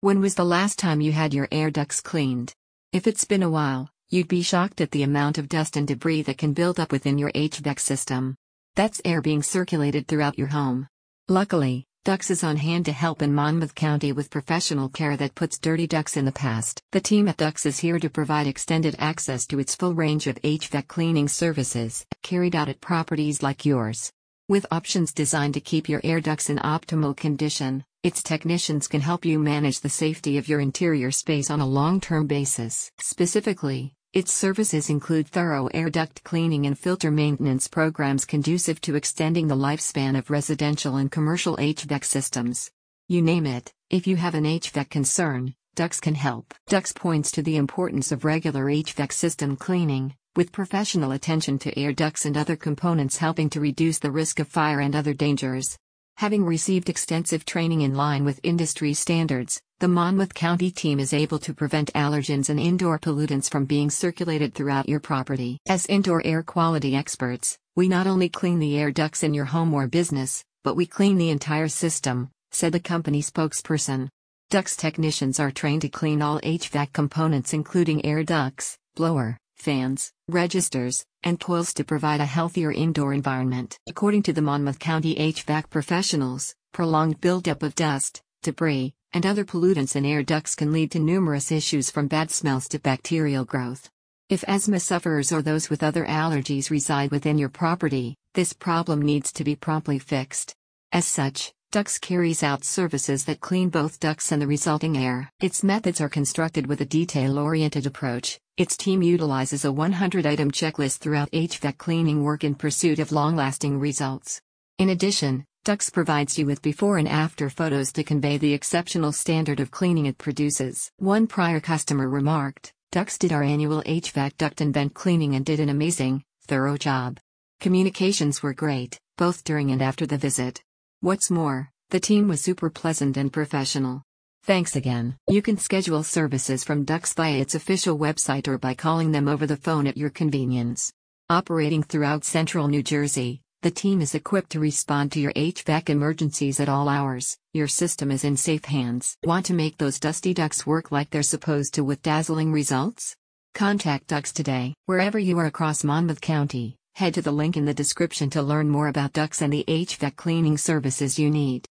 When was the last time you had your air ducts cleaned? If it's been a while, you'd be shocked at the amount of dust and debris that can build up within your HVAC system. That's air being circulated throughout your home. Luckily, Dux is on hand to help in Monmouth County with professional care that puts dirty ducts in the past. The team at Dux is here to provide extended access to its full range of HVAC cleaning services, carried out at properties like yours. With options designed to keep your air ducts in optimal condition, its technicians can help you manage the safety of your interior space on a long term basis. Specifically, its services include thorough air duct cleaning and filter maintenance programs conducive to extending the lifespan of residential and commercial HVAC systems. You name it, if you have an HVAC concern, Dux can help. Dux points to the importance of regular HVAC system cleaning, with professional attention to air ducts and other components helping to reduce the risk of fire and other dangers. Having received extensive training in line with industry standards, the Monmouth County team is able to prevent allergens and indoor pollutants from being circulated throughout your property. As indoor air quality experts, we not only clean the air ducts in your home or business, but we clean the entire system, said the company spokesperson. Dux technicians are trained to clean all HVAC components including air ducts, blower, fans, registers, and coils to provide a healthier indoor environment. According to the Monmouth County HVAC professionals, prolonged buildup of dust, debris, and other pollutants in air ducts can lead to numerous issues from bad smells to bacterial growth. If asthma sufferers or those with other allergies reside within your property, this problem needs to be promptly fixed. As such, Dux carries out services that clean both ducts and the resulting air. Its methods are constructed with a detail oriented approach. Its team utilizes a 100 item checklist throughout HVAC cleaning work in pursuit of long lasting results. In addition, Dux provides you with before and after photos to convey the exceptional standard of cleaning it produces. One prior customer remarked, Dux did our annual HVAC duct and vent cleaning and did an amazing, thorough job. Communications were great, both during and after the visit. What's more, the team was super pleasant and professional. Thanks again. You can schedule services from Dux via its official website or by calling them over the phone at your convenience. Operating throughout central New Jersey, the team is equipped to respond to your HVAC emergencies at all hours. Your system is in safe hands. Want to make those dusty ducts work like they're supposed to with dazzling results? Contact Dux today. Wherever you are across Monmouth County, head to the link in the description to learn more about Dux and the HVAC cleaning services you need.